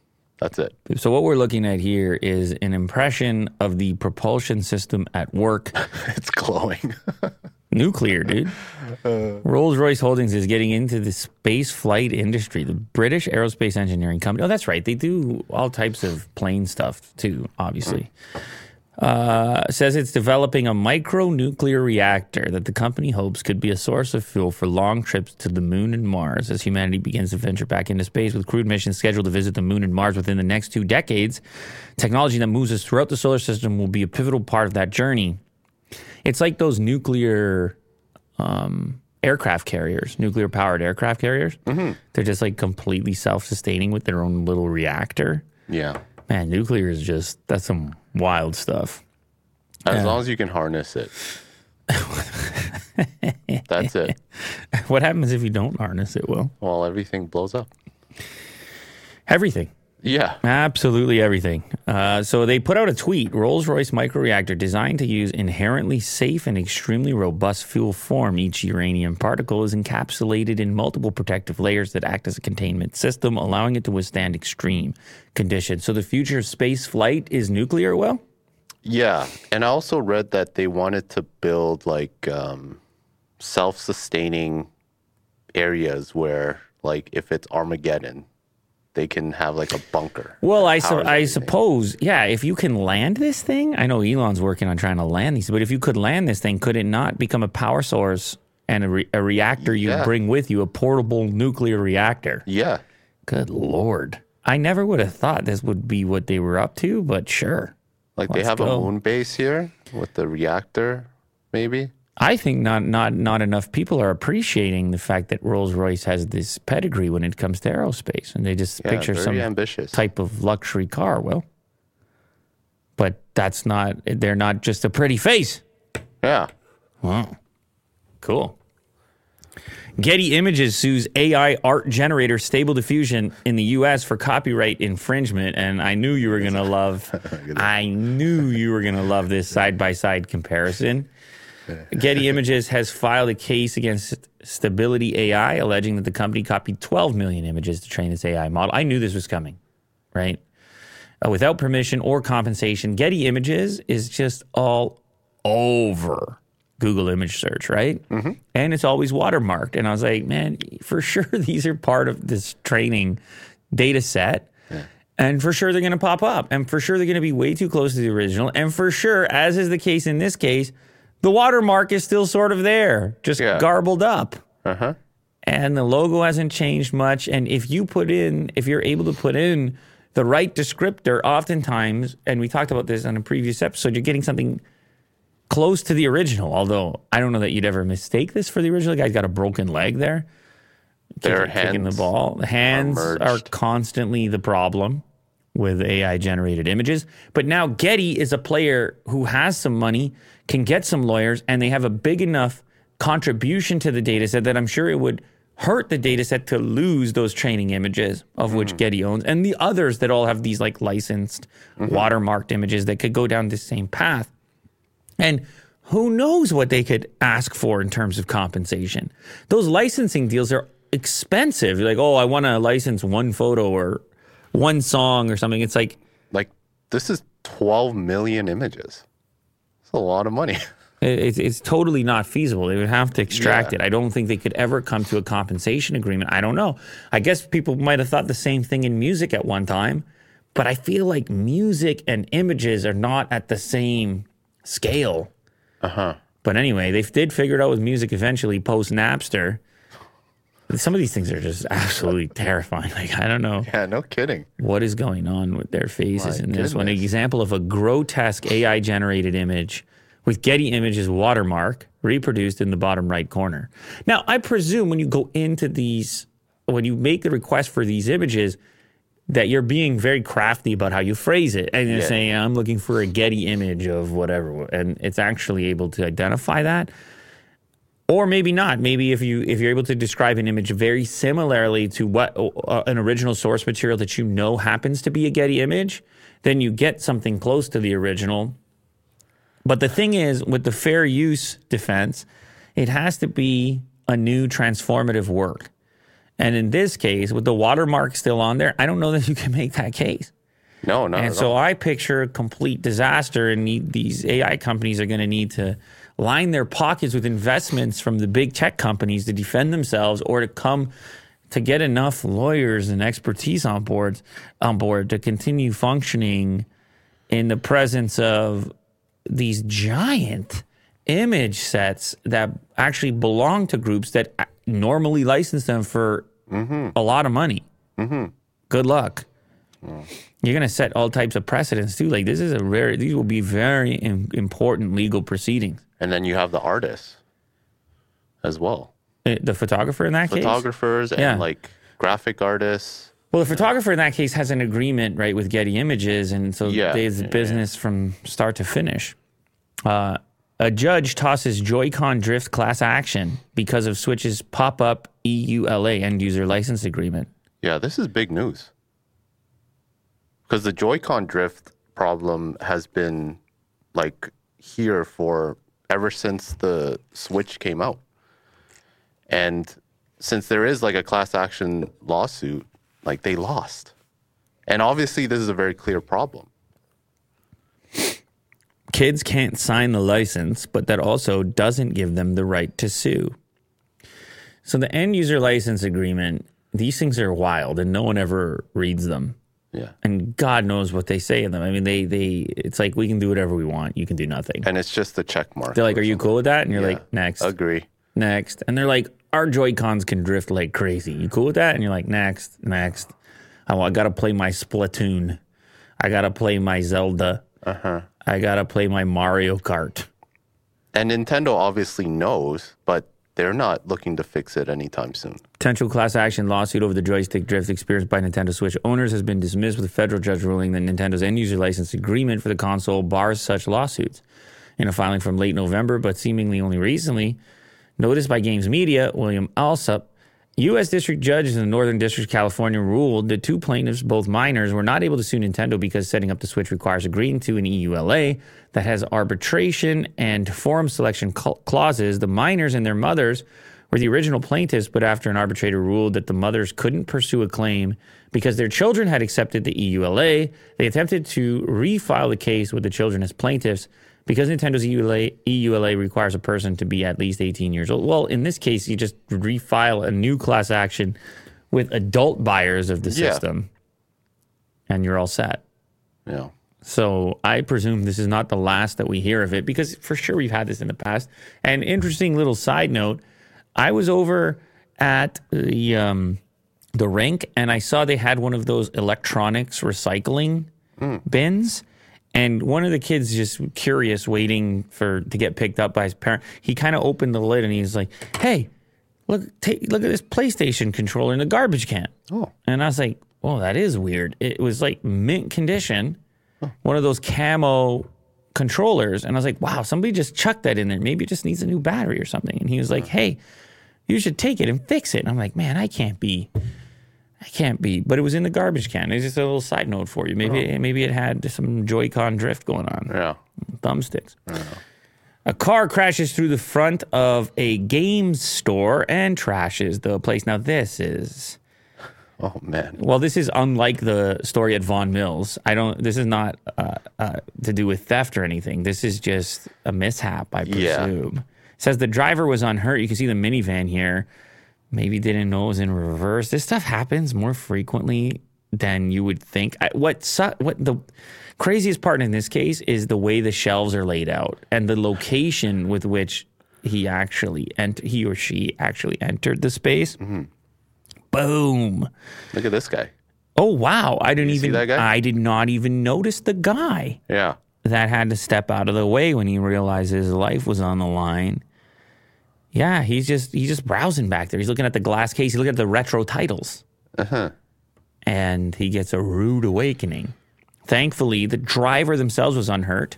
That's it. So what we're looking at here is an impression of the propulsion system at work. It's glowing. Nuclear, dude. Uh. Rolls Royce Holdings is getting into the space flight industry. The British aerospace engineering company. Oh, that's right. They do all types of plane stuff too, obviously. Uh, says it's developing a micro nuclear reactor that the company hopes could be a source of fuel for long trips to the moon and Mars as humanity begins to venture back into space with crewed missions scheduled to visit the moon and Mars within the next two decades. Technology that moves us throughout the solar system will be a pivotal part of that journey. It's like those nuclear um, aircraft carriers, nuclear powered aircraft carriers. They're just like completely self sustaining with their own little reactor. yeah. Man, nuclear is just, that's some wild stuff. As long as you can harness it. That's it. What happens if you don't harness it? Well, Well, everything blows up. everything. Yeah. Absolutely everything. Uh, so they put out a tweet Rolls Royce microreactor designed to use inherently safe and extremely robust fuel form. Each uranium particle is encapsulated in multiple protective layers that act as a containment system, allowing it to withstand extreme conditions. So the future of space flight is nuclear, well? Yeah. And I also read that they wanted to build like um, self sustaining areas where, like, if it's Armageddon, they can have like a bunker. Well, I, su- I suppose, yeah, if you can land this thing, I know Elon's working on trying to land these, but if you could land this thing, could it not become a power source and a, re- a reactor you Yeah. bring with you, a portable nuclear reactor? Yeah. Good Lord. I never would have thought this would be what they were up to, but sure. Like they Let's have go. a moon base here with the reactor, maybe. I think not, not, not enough people are appreciating the fact that Rolls Royce has this pedigree when it comes to aerospace, and they just Yeah, picture some ambitious. type of luxury car. Well, but that's not, they're not just a pretty face. Yeah. Wow. Cool. Getty Images sues AI art generator Stable Diffusion in the US for copyright infringement. And I knew you were going to love, I knew you were going to love this side by side comparison. Getty Images has filed a case against Stability AI, alleging that the company copied 12 million images to train its AI model. I knew this was coming, right? uh, without permission or compensation. Getty Images is just all over Google image search, right? Mm-hmm. And it's always watermarked. And I was like, man, for sure these are part of this training data set. Yeah. And for sure they're going to pop up. And for sure they're going to be way too close to the original. And for sure, as is the case in this case, the watermark is still sort of there, just yeah. garbled up. Uh-huh. And the logo hasn't changed much. And if you put in, if you're able to put in the right descriptor, oftentimes, and we talked about this on a previous episode, you're getting something close to the original. Although I don't know that you'd ever mistake this for the original. The guy's got a broken leg there. Their hands kicking the ball. The hands are, are constantly the problem with AI generated images. But now Getty is a player who has some money, can get some lawyers, and they have a big enough contribution to the data set that I'm sure it would hurt the data set to lose those training images of which mm. Getty owns and the others that all have these like licensed mm-hmm. watermarked images that could go down the same path. And who knows what they could ask for in terms of compensation. Those licensing deals are expensive. You're like, oh, I want to license one photo or one song or something. It's like like this is 12 million images. It's a lot of money. It's, it's totally not feasible. They would have to extract yeah. it. I don't think they could ever come to a compensation agreement. I don't know. I guess people might have thought the same thing in music at one time, but I feel like music and images are not at the same scale. Uh huh. But anyway, they did figure it out with music eventually post Napster. Some of these things are just absolutely terrifying. Like I don't know. Yeah, no kidding. What is going on with their faces My in this one? An example of a grotesque AI generated image with Getty Images watermark reproduced in the bottom right corner. Now, I presume when you go into these, when you make the request for these images, that you're being very crafty about how you phrase it. And you're yeah. saying, I'm looking for a Getty image of whatever. And it's actually able to identify that. Or maybe not. Maybe if you if you're able to describe an image very similarly to what uh, an original source material that you know happens to be a Getty image, then you get something close to the original. But the thing is, with the fair use defense, it has to be a new transformative work. And in this case, with the watermark still on there, I don't know that you can make that case. No, no. And so I picture a complete disaster, and these AI companies are going to need to line their pockets with investments from the big tech companies to defend themselves, or to come to get enough lawyers and expertise on board on board to continue functioning in the presence of these giant image sets that actually belong to groups that normally license them for mm-hmm. a lot of money. Mm-hmm. Good luck. You're going to set all types of precedents too. Like this is a very, these will be very in, important legal proceedings. And then you have the artists as well. Uh, the photographer in that Photographers case? Photographers and yeah. like graphic artists. Well, the photographer in that case has an agreement, right, with Getty Images, and so yeah. there's business yeah. from start to finish. Uh, a judge tosses Joy-Con drift class action because of Switch's pop-up EULA end user license agreement. Yeah, this is big news. Because the Joy-Con drift problem has been like here for ever since the Switch came out. And since there is like a class action lawsuit, like they lost. And obviously this is a very clear problem kids can't sign the license, but that also doesn't give them the right to sue. So the end user license agreement, these things are wild and no one ever reads them. Yeah. And God knows what they say in them. I mean, they, they, it's like we can do whatever we want. You can do nothing. And it's just the check mark. They're like, are you cool with that? And you're yeah. like, next. Agree. Next. And they're like, our Joy-Cons can drift like crazy. You cool with that? And you're like, next, next. Oh, I got to play my Splatoon. I got to play my Zelda. Uh huh. I gotta play my Mario Kart. And Nintendo obviously knows, but they're not looking to fix it anytime soon. Potential class action lawsuit over the joystick drift experienced by Nintendo Switch owners has been dismissed with a federal judge ruling that Nintendo's end user license agreement for the console bars such lawsuits. In a filing from late November, but seemingly only recently, noticed by Games Media, William Alsup U.S. district judges in the Northern District of California ruled that two plaintiffs, both minors, were not able to sue Nintendo because setting up the Switch requires agreeing to an EULA that has arbitration and forum selection clauses. The minors and their mothers were the original plaintiffs, but after an arbitrator ruled that the mothers couldn't pursue a claim because their children had accepted the EULA, they attempted to refile the case with the children as plaintiffs because Nintendo's EULA, EULA requires a person to be at least 18 years old. Well, in this case, you just refile a new class action with adult buyers of the Yeah. system, and you're all set. Yeah. So I presume this is not the last that we hear of it because for sure we've had this in the past. And interesting little side note, I was over at the um, the rink and I saw they had one of those electronics recycling bins. And one of the kids just curious, waiting for to get picked up by his parent. He kind of opened the lid and he's like, "Hey, look, take, look at this PlayStation controller in the garbage can." Oh. And I was like, "Well, that is weird." It was like mint condition, one of those camo controllers, and I was like, "Wow, somebody just chucked that in there. Maybe it just needs a new battery or something." And he was like, "Hey, you should take it and fix it." And I'm like, "Man, I can't be." I can't be, but it was in the garbage can. It's just a little side note for you. Maybe maybe it had some Joy-Con drift going on Yeah. thumbsticks. A car crashes through the front of a game store and trashes the place. Now, this is Oh man. well, this is unlike the story at Vaughan Mills. I don't. This is not uh, uh, to do with theft or anything. This is just a mishap, I Yeah. presume. It says the driver was unhurt. You can see the minivan here. Maybe didn't know it was in reverse. This stuff happens more frequently than you would think. I, what su- what the craziest part in this case is the way the shelves are laid out and the location with which he actually ent- he or she actually entered the space. Mm-hmm. Boom. Look at this guy. Oh wow! I didn't see even. that guy? I did not even notice the guy Yeah. that had to step out of the way when he realized his life was on the line. Yeah, he's just he's just browsing back there. He's looking at the glass case. He's looking at the retro titles, Uh-huh. and he gets a rude awakening. Thankfully, the driver themselves was unhurt,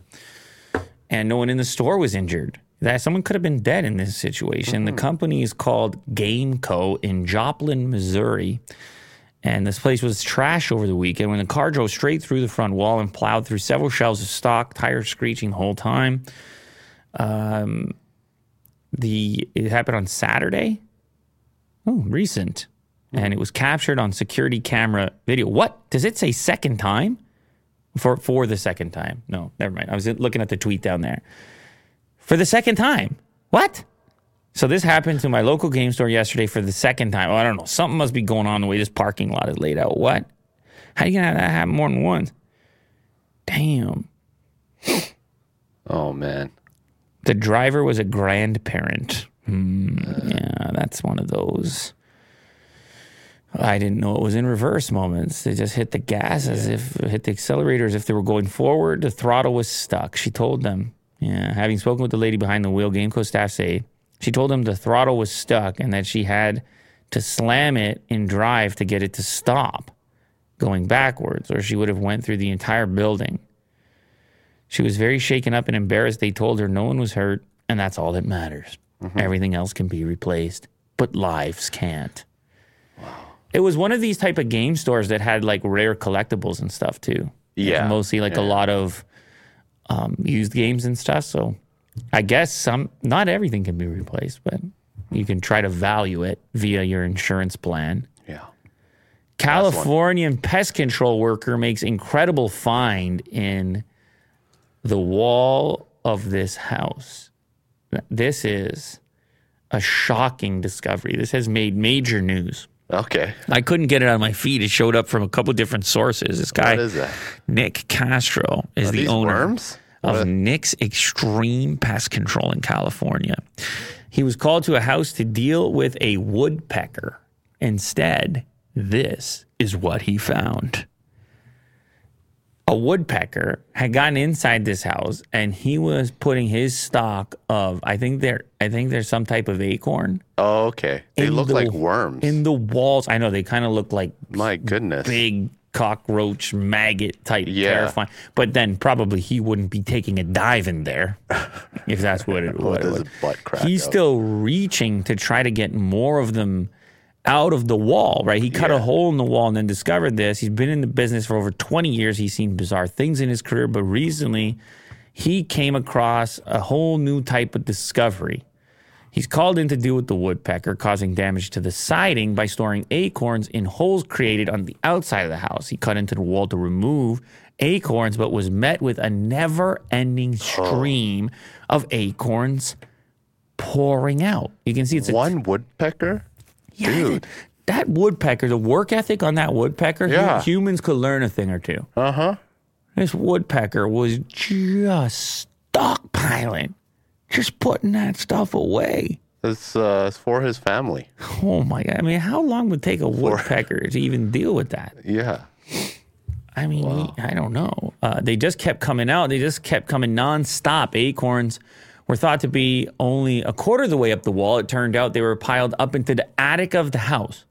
and no one in the store was injured. That someone could have been dead in this situation. The company is called Game Co. in Joplin, Missouri. And this place was trash over the weekend when the car drove straight through the front wall and plowed through several shelves of stock, tires screeching the whole time. Um, the it happened on Saturday. Oh, recent, hmm. and it was captured on security camera video. What does it say? Second time for for the second time? No, never mind. I was looking at the tweet down there for the second time. What? So this happened to my local game store yesterday for the second time. Oh, I don't know. Something must be going on the way this parking lot is laid out. What? How you gonna have that happen more than once? Damn. Oh man. The driver was a grandparent. Hmm, yeah, that's one of those. I didn't know it was in reverse moments. They just hit the gas as if hit the accelerator as if they were going forward. The throttle was stuck. She told them. Yeah, having spoken with the lady behind the wheel, Gameco staff say she told them the throttle was stuck and that she had to slam it in drive to get it to stop going backwards, or she would have went through the entire building. She was very shaken up and embarrassed. They told her no one was hurt, and that's all that matters. Everything else can be replaced, but lives can't. Wow. It was one of these type of game stores that had like rare collectibles and stuff too. Yeah, mostly like a lot of um, used games and stuff. So I guess some, not everything can be replaced, but you can try to value it via your insurance plan. Yeah. Californian pest control worker makes incredible find in the wall of this house. This is a shocking discovery. This has made major news. Okay. I couldn't get it on my feed. It showed up from a couple different sources. This guy, What is that? Nick Castro, is Are the owner worms? of What- Nick's Extreme Pest Control in California. He was called to a house to deal with a woodpecker. Instead, this is what he found. A woodpecker had gotten inside this house and he was putting his stock of I think there I think there's some type of acorn Oh, okay. They look the- like worms. in the walls. I know they kind of look like My goodness. big cockroach maggot type Yeah. terrifying. But then probably he wouldn't be taking a dive in there if that's what it, oh, what it was. butt crack He's up? still reaching to try to get more of them out of the wall, right? He cut a hole in the wall and then discovered this. He's been in the business for over 20 years. He's seen bizarre things in his career, but recently he came across a whole new type of discovery. He's called in to deal with the woodpecker, causing damage to the siding by storing acorns in holes created on the outside of the house. He cut into the wall to remove acorns, but was met with a never ending stream of acorns pouring out. You can see it's a One woodpecker? Yeah, Dude. That woodpecker, the work ethic on that woodpecker, yeah. humans could learn a thing or two. Uh huh. This woodpecker was just stockpiling, just putting that stuff away. It's, uh, it's for his family. Oh my god! I mean, how long would it take a woodpecker to even deal with that? Yeah. I mean, I don't know. Uh, they just kept coming out. They just kept coming nonstop. Acorns were thought to be only a quarter of the way up the wall. It turned out they were piled up into the attic of the house.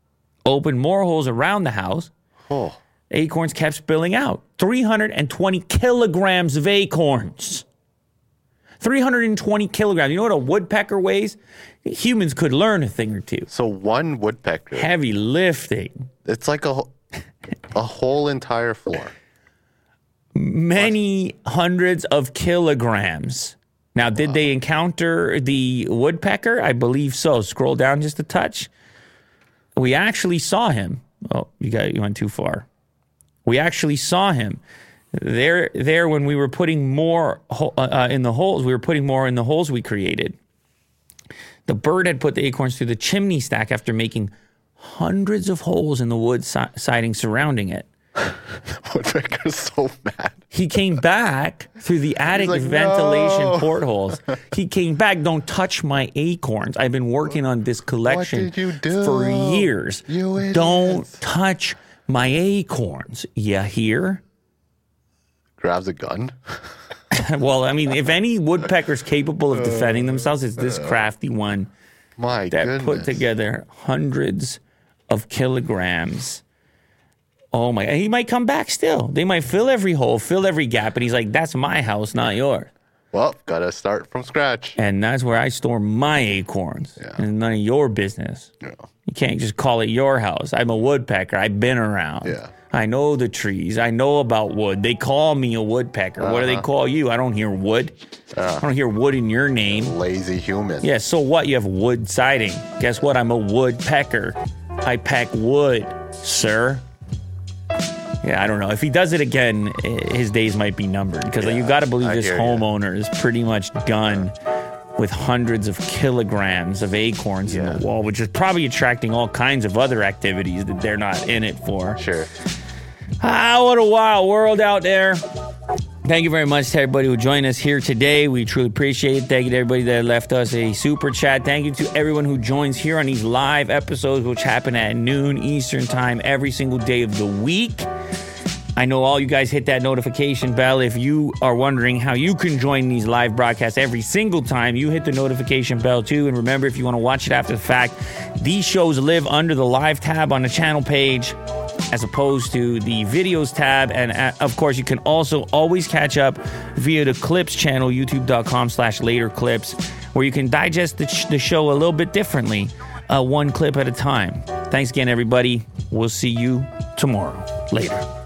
Opened more holes around the house. Oh. Acorns kept spilling out. 320 kilograms of acorns. 320 kilograms. You know what a woodpecker weighs? Humans could learn a thing or two. So one woodpecker. Heavy lifting. It's like a, a whole entire floor. many hundreds of kilograms. Now, did they encounter the woodpecker? I believe so. Scroll down just a touch. We actually saw him. Oh, you got you went too far. We actually saw him there. There when we were putting more uh, uh, in the holes, we were putting more in the holes we created. The bird had put the acorns through the chimney stack after making hundreds of holes in the wood si- siding surrounding it. Woodpecker's so mad. He came back through the attic like, ventilation "No." portholes. He came back. Don't touch my acorns. I've been working on this collection do? for years. Don't touch my acorns. You hear? Grabs a gun. well, I mean, if any woodpecker's capable of defending oh, themselves, it's this crafty one My that goodness. put together hundreds of kilograms. Oh my! He might come back still. They might fill every hole, fill every gap, and he's like, "That's my house, not yours." Well, gotta start from scratch. and that's where I store my acorns. Yeah. And none of your business. Yeah. You can't just call it your house. I'm a woodpecker. I've been around. Yeah. I know the trees. I know about wood. They call me a woodpecker. What do Uh-huh. they call you? I don't hear wood. I don't hear wood in your name. Lazy human. Yeah, so what? You have wood siding. Guess what? I'm a woodpecker. I pack wood, sir. Yeah, I don't know. If he does it again, his days might be numbered because you've got to believe I this homeowner is pretty much done with hundreds of kilograms of acorns in the wall, which is probably attracting all kinds of other activities that they're not in it for. Sure. Ah, what a wild world out there. Thank you very much to everybody who joined us here today. We truly appreciate it. Thank you to everybody that left us a super chat. Thank you to everyone who joins here on these live episodes, which happen at noon Eastern time every single day of the week. I know all you guys hit that notification bell. If you are wondering how you can join these live broadcasts every single time, you hit the notification bell too. And remember, if you want to watch it after the fact, these shows live under the live tab on the channel page as opposed to the videos tab. And uh, of course, you can also always catch up via the clips channel, youtube.com slash later clips, where you can digest the, sh- the show a little bit differently, uh, one clip at a time. Thanks again, everybody. We'll see you tomorrow. Later.